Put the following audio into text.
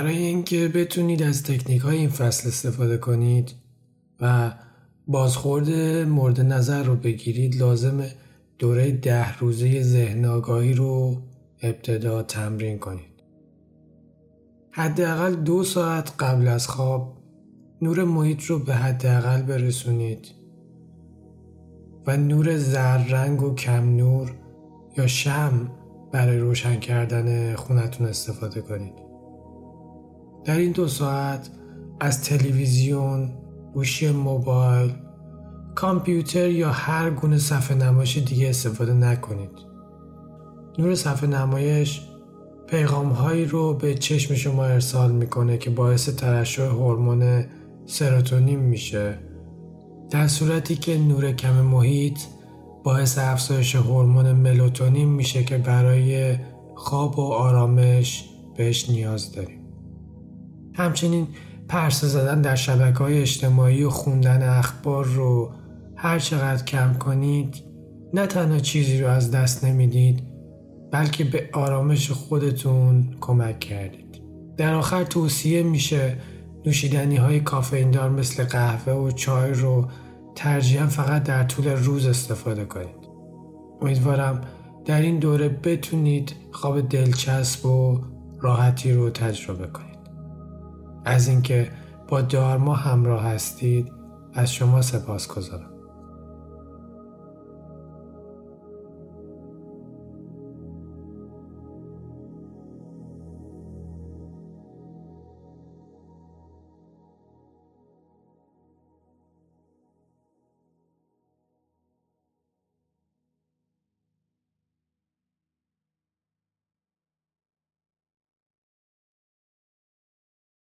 برای اینکه بتونید از تکنیک های این فصل استفاده کنید و بازخورد مورد نظر رو بگیرید لازم دوره ده روزه ذهن آگاهی رو ابتدا تمرین کنید. حداقل دو ساعت قبل از خواب نور محیط رو به حداقل برسونید و نور زررنگ و کم نور یا شم برای روشن کردن خونتون استفاده کنید. در این دو ساعت از تلویزیون، گوشی موبایل، کامپیوتر یا هر گونه صفحه نمایش دیگه استفاده نکنید. نور صفحه نمایش پیغام هایی رو به چشم شما ارسال می‌کنه که باعث ترشح هورمون سروتونین میشه. در صورتی که نور کم محیط باعث افزایش هورمون ملاتونین میشه که برای خواب و آرامش بهش نیاز داریم. همچنین پرسه زدن در شبکه های اجتماعی و خوندن اخبار رو هر چقدر کم کنید نه تنها چیزی رو از دست نمی‌دید بلکه به آرامش خودتون کمک کردید. در آخر توصیه میشه نوشیدنی های کافئین دار مثل قهوه و چای رو ترجیحاً فقط در طول روز استفاده کنید. امیدوارم در این دوره بتونید خواب دلچسب و راحتی رو تجربه کنید. از اینکه با دارما همراه هستید از شما سپاس گذارم.